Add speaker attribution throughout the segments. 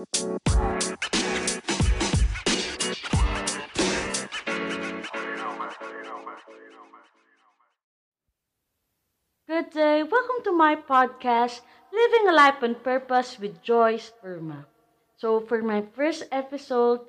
Speaker 1: Good day. Welcome to my podcast, Living a Life on Purpose with Joyce Burma. So, for my first episode,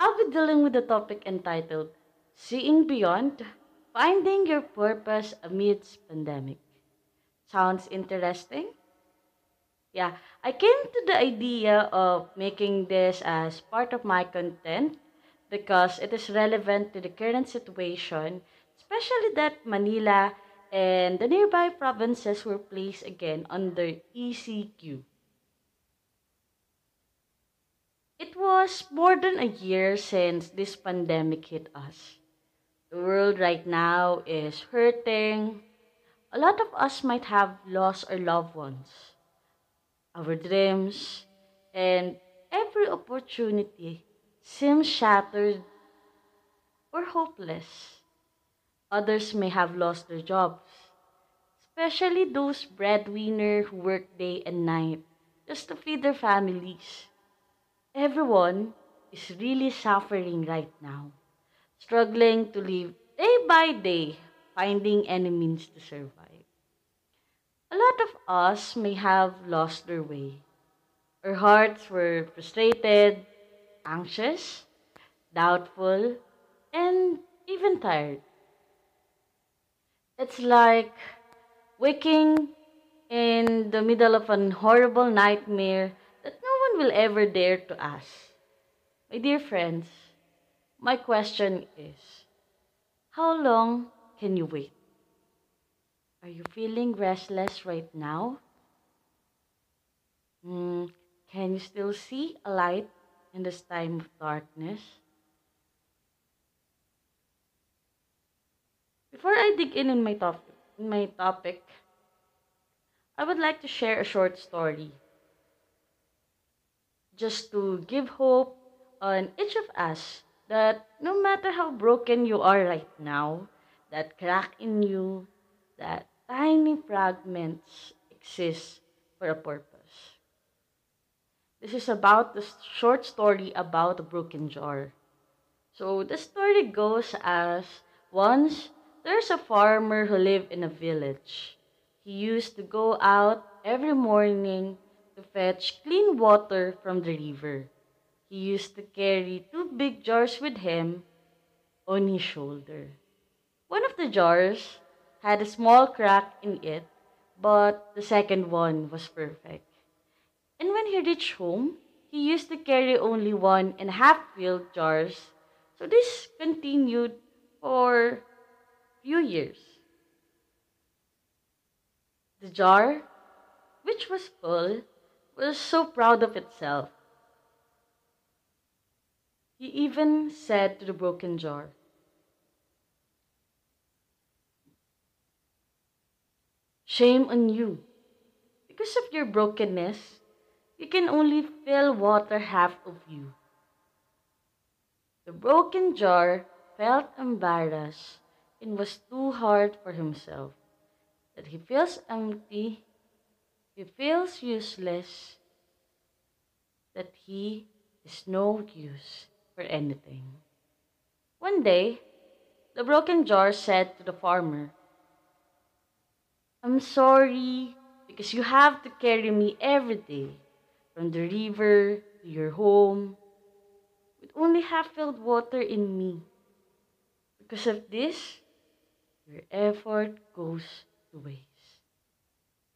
Speaker 1: I'll be dealing with the topic entitled Seeing Beyond Finding Your Purpose Amidst Pandemic. Sounds interesting? Yeah, I came to the idea of making this as part of my content because it is relevant to the current situation, especially that Manila and the nearby provinces were placed again under ECQ. It was more than a year since this pandemic hit us. The world right now is hurting. A lot of us might have lost our loved ones, our dreams, and every opportunity seems shattered or hopeless. Others may have lost their jobs, especially those breadwinners who work day and night just to feed their families. Everyone is really suffering right now, struggling to live day by day, finding any means to survive. A lot of us may have lost their way. Our hearts were frustrated, anxious, doubtful, and even tired. It's like waking in the middle of an horrible nightmare that no one will ever dare to ask. My dear friends, my question is how long can you wait? Are you feeling restless right now? Hmm, can you still see a light in this time of darkness? Before I dig in in my topic, in my topic, I would like to share a short story just to give hope on each of us that no matter how broken you are right now, that crack in you, that tiny fragments exist for a purpose. This is about the short story about a broken jar. So the story goes as once there's a farmer who lived in a village. He used to go out every morning to fetch clean water from the river. He used to carry two big jars with him on his shoulder. One of the jars had a small crack in it, but the second one was perfect. And when he reached home, he used to carry only one and a half filled jars. So this continued for few years. The jar, which was full, was so proud of itself. He even said to the broken jar, Shame on you. Because of your brokenness, you can only fill water half of you. The broken jar felt embarrassed and was too hard for himself. That he feels empty, he feels useless, that he is no use for anything. One day, the broken jar said to the farmer, I'm sorry because you have to carry me every day from the river to your home with only half filled water in me. Because of this, your effort goes to waste.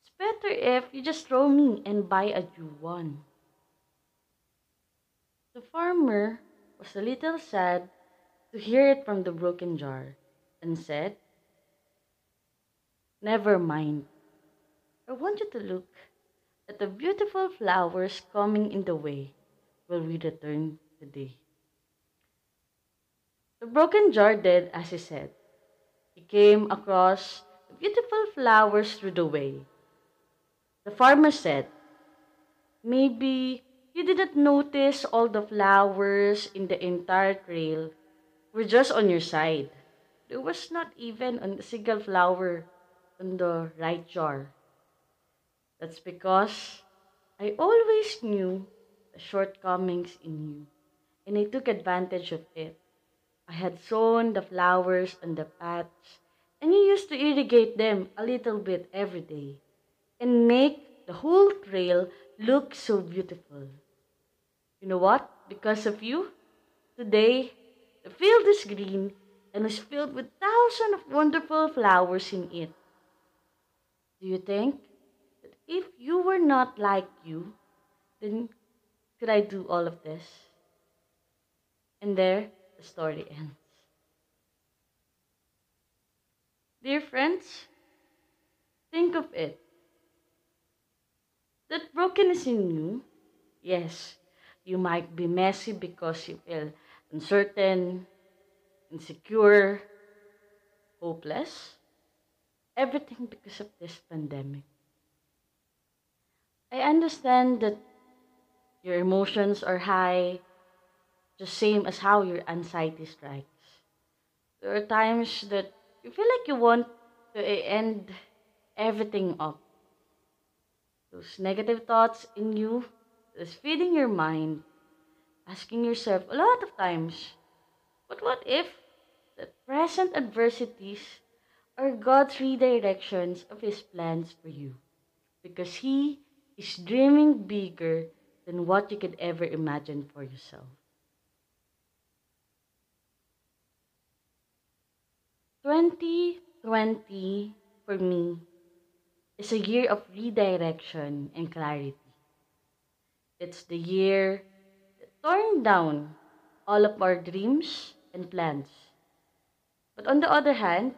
Speaker 1: It's better if you just throw me and buy a new one. The farmer was a little sad to hear it from the broken jar and said, Never mind. I want you to look at the beautiful flowers coming in the way while we return today. The broken jar did as he said. He came across the beautiful flowers through the way. The farmer said, Maybe you didn't notice all the flowers in the entire trail were just on your side. There was not even a single flower on the right jar. That's because I always knew the shortcomings in you, and I took advantage of it. I had sown the flowers on the paths, and you used to irrigate them a little bit every day and make the whole trail look so beautiful. You know what? Because of you, today the field is green and is filled with thousands of wonderful flowers in it. Do you think that if you were not like you, then could I do all of this? And there the story ends. Dear friends, think of it. That brokenness in you, yes, you might be messy because you feel uncertain, insecure, hopeless. Everything because of this pandemic. I understand that your emotions are high, just same as how your anxiety strikes. There are times that you feel like you want to eh, end everything up. Those negative thoughts in you is feeding your mind, asking yourself a lot of times, but what if the present adversities are God's redirections of His plans for you? Because He is dreaming bigger than what you could ever imagine for yourself. 2020 for me is a year of redirection and clarity. It's the year that torn down all of our dreams and plans. But on the other hand,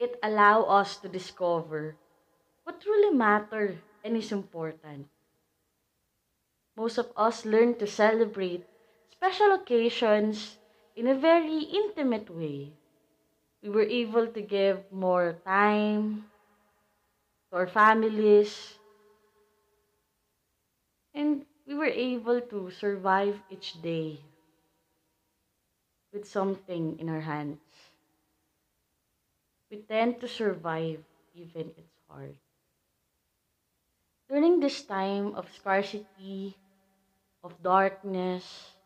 Speaker 1: it allow us to discover what really matter and is important. Most of us learn to celebrate special occasions in a very intimate way. We were able to give more time to our families, and we were able to survive each day with something in our hands. We tend to survive even it's hard. During this time of scarcity, of darkness,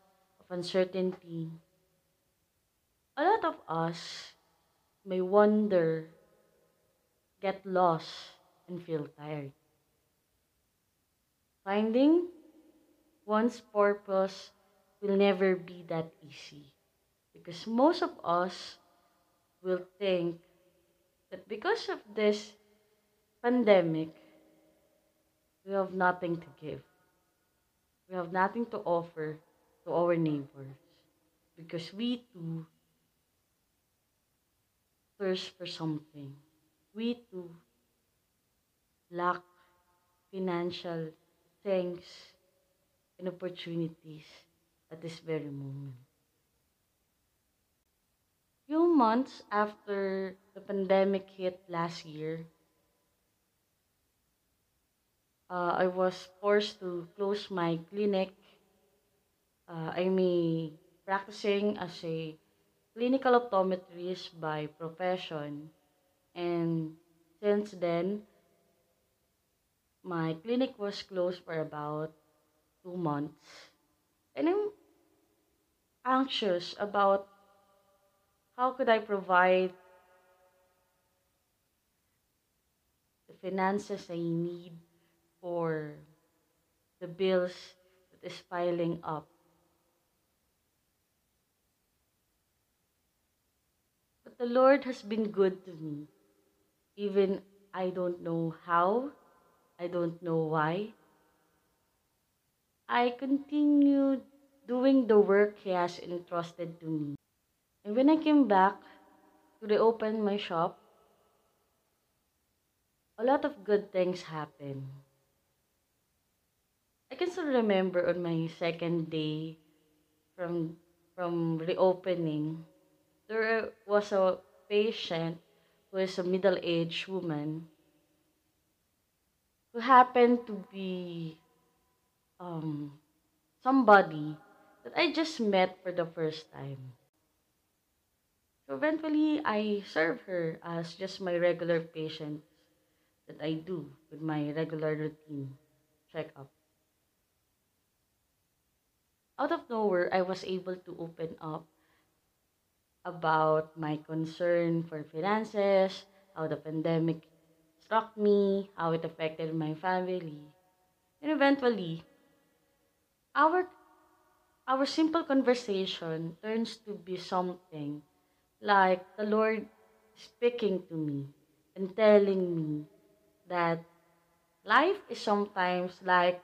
Speaker 1: of uncertainty, a lot of us may wonder, get lost, and feel tired. Finding one's purpose will never be that easy because most of us will think that because of this pandemic, we have nothing to give. We have nothing to offer to our neighbors because we too thirst for something. We too lack financial things and opportunities at this very moment. Few months after the pandemic hit last year, uh, I was forced to close my clinic. Uh, I'm practicing as a clinical optometrist by profession. And since then, my clinic was closed for about two months. And I'm anxious about how could I provide the finances I need for the bills that is piling up. But the Lord has been good to me. Even I don't know how, I don't know why. I continued doing the work He has entrusted to me. And when I came back to reopen my shop, a lot of good things happened. I can still remember on my second day from from reopening, there was a patient who is a middle-aged woman who happened to be um, somebody that I just met for the first time. So eventually, I serve her as just my regular patient that I do with my regular routine checkup. out of nowhere, I was able to open up about my concern for finances, how the pandemic struck me, how it affected my family. And eventually, our our simple conversation turns to be something like the Lord speaking to me and telling me that life is sometimes like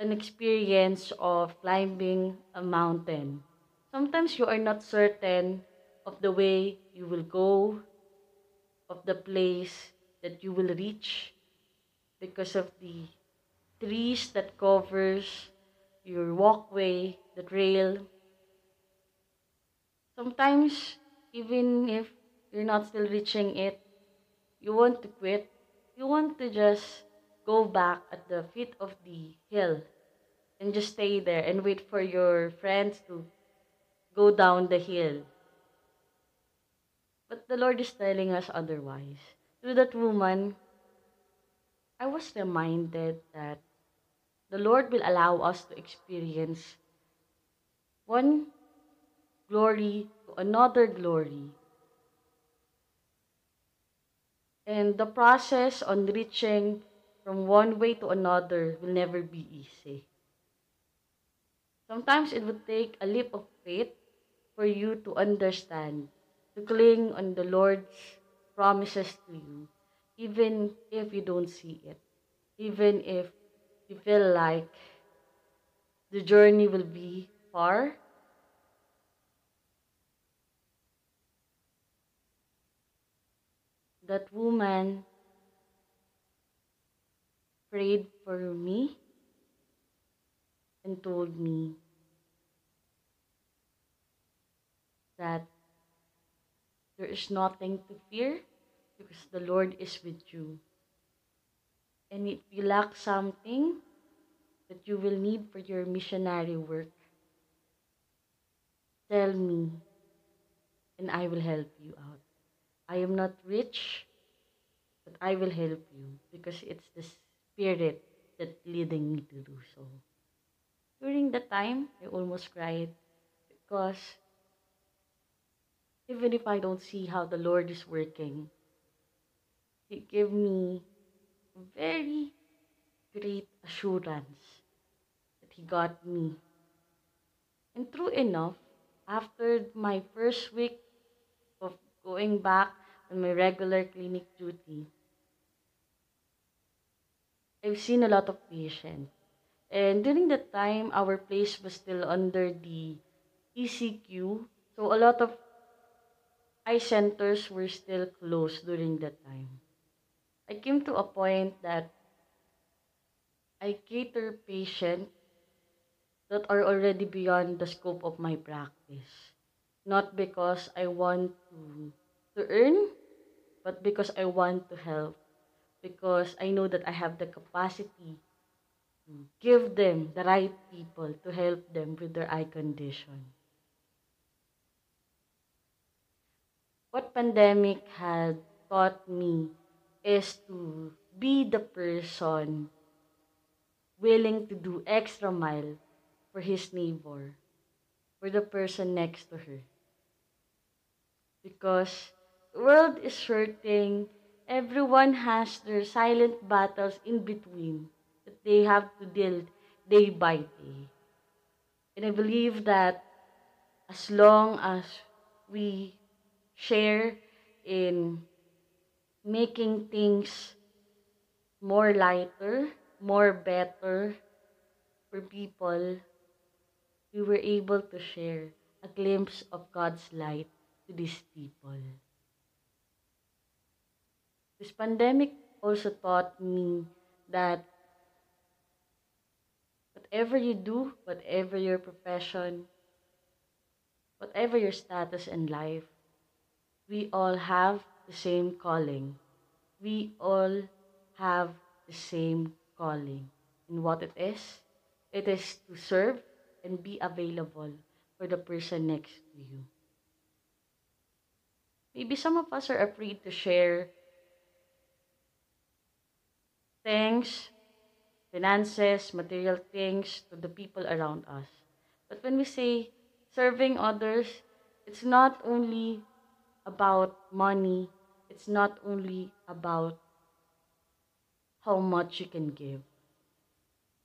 Speaker 1: an experience of climbing a mountain. Sometimes you are not certain of the way you will go, of the place that you will reach because of the trees that covers your walkway, the trail. Sometimes even if you're not still reaching it, you want to quit. You want to just go back at the feet of the hill and just stay there and wait for your friends to go down the hill. But the Lord is telling us otherwise. Through that woman, I was reminded that the Lord will allow us to experience one glory to another glory. And the process on reaching from one way to another will never be easy. Sometimes it would take a leap of faith for you to understand, to cling on the Lord's promises to you, even if you don't see it, even if you feel like the journey will be far. That woman prayed for me and told me that there is nothing to fear because the Lord is with you. And if you lack something that you will need for your missionary work, tell me and I will help you out. I am not rich, but I will help you because it's the Spirit that leading me to do so. During that time, I almost cried because even if I don't see how the Lord is working, He gave me very great assurance that He got me. And true enough, after my first week of going back on my regular clinic duty, I've seen a lot of patients. And during that time, our place was still under the ECQ. So a lot of eye centers were still closed during that time. I came to a point that I cater patients that are already beyond the scope of my practice. Not because I want to, to earn, but because I want to help because I know that I have the capacity to give them the right people to help them with their eye condition. What pandemic had taught me is to be the person willing to do extra mile for his neighbor, for the person next to her. Because world is hurting everyone has their silent battles in between that they have to deal day by day. And I believe that as long as we share in making things more lighter, more better for people, we were able to share a glimpse of God's light to these people. This pandemic also taught me that whatever you do, whatever your profession, whatever your status in life, we all have the same calling. We all have the same calling. And what it is? It is to serve and be available for the person next to you. Maybe some of us are afraid to share things finances, material things to the people around us. But when we say serving others, it's not only about money, it's not only about how much you can give,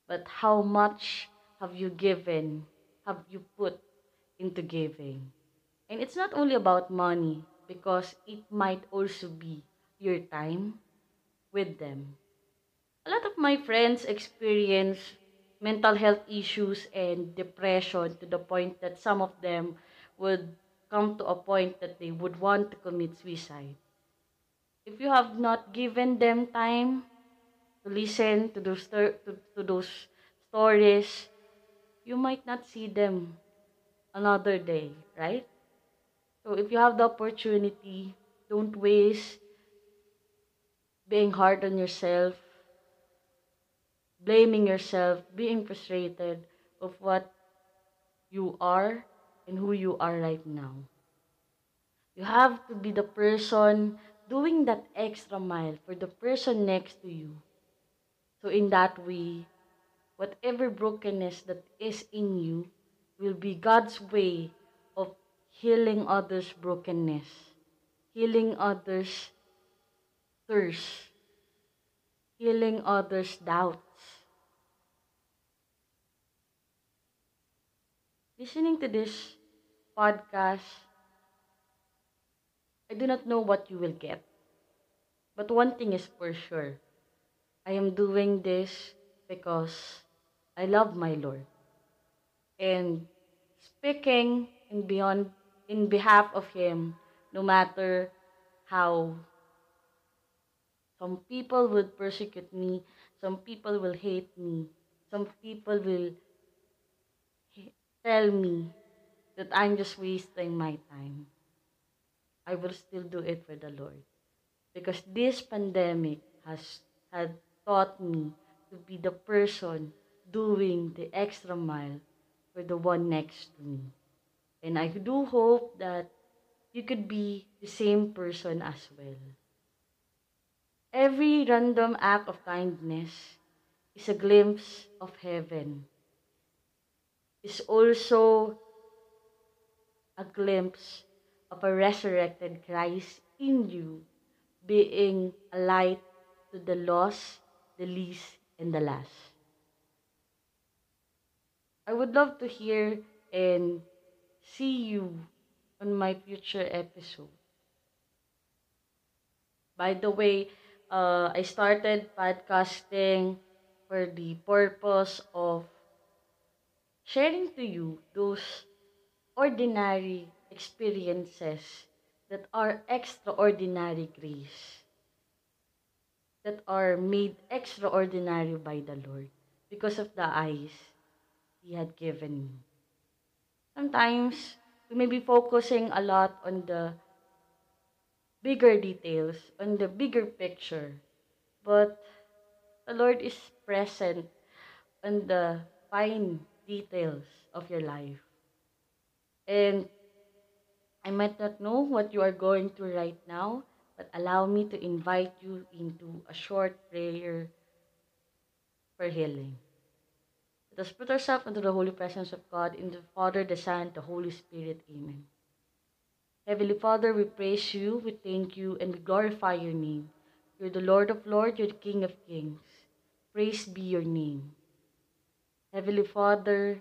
Speaker 1: but how much have you given, have you put into giving. And it's not only about money, because it might also be your time with them. A lot of my friends experience mental health issues and depression to the point that some of them would come to a point that they would want to commit suicide. If you have not given them time to listen to those to, to those stories, you might not see them another day, right? So if you have the opportunity, don't waste being hard on yourself, blaming yourself, being frustrated of what you are and who you are right now. You have to be the person doing that extra mile for the person next to you. So in that way, whatever brokenness that is in you will be God's way healing others' brokenness, healing others' thirst, healing others' doubts. Listening to this podcast, I do not know what you will get. But one thing is for sure I am doing this because I love my Lord. And speaking and beyond in behalf of Him, no matter how some people would persecute me, some people will hate me, some people will tell me that I'm just wasting my time. I will still do it for the Lord. Because this pandemic has had taught me to be the person doing the extra mile for the one next to me. And I do hope that you could be the same person as well. Every random act of kindness is a glimpse of heaven. Is also a glimpse of a resurrected Christ in you, being a light to the lost, the least, and the last. I would love to hear and see you on my future episode. By the way, uh, I started podcasting for the purpose of sharing to you those ordinary experiences that are extraordinary grace, that are made extraordinary by the Lord because of the eyes He had given me sometimes we may be focusing a lot on the bigger details, on the bigger picture. But the Lord is present on the fine details of your life. And I might not know what you are going through right now, but allow me to invite you into a short prayer for healing. Let us put ourselves into the holy presence of God, in the Father, the Son, the Holy Spirit. Amen. Heavenly Father, we praise you, we thank you, and we glorify your name. You're the Lord of Lords, you're the King of Kings. Praise be your name. Heavenly Father,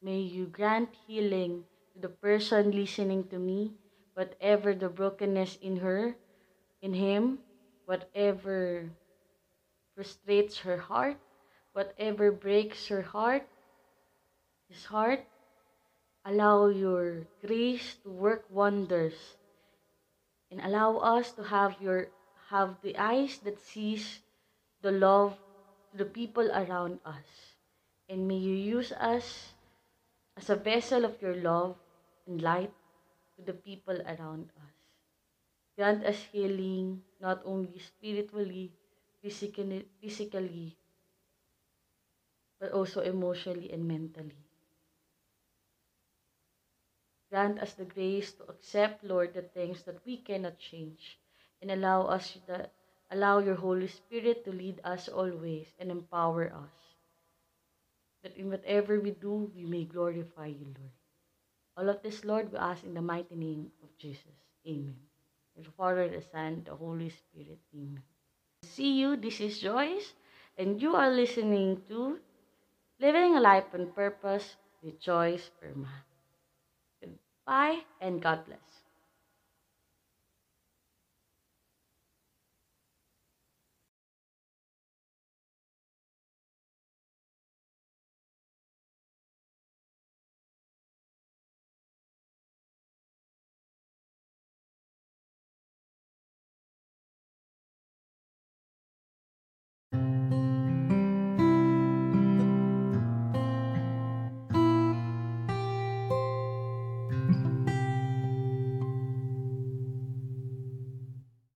Speaker 1: may you grant healing to the person listening to me, whatever the brokenness in her, in him, whatever frustrates her heart, whatever breaks her heart, his heart, allow your grace to work wonders. And allow us to have your have the eyes that sees the love the people around us and may you use us as a vessel of your love and light to the people around us grant us healing not only spiritually physically physically but also emotionally and mentally. Grant us the grace to accept, Lord, the things that we cannot change and allow us the, Allow your Holy Spirit to lead us always and empower us. That in whatever we do, we may glorify you, Lord. All of this, Lord, we ask in the mighty name of Jesus. Amen. And the Father, the Son, the Holy Spirit. Amen. See you. This is Joyce, and you are listening to Living a Life on Purpose with Joyce Perma. Goodbye and God bless.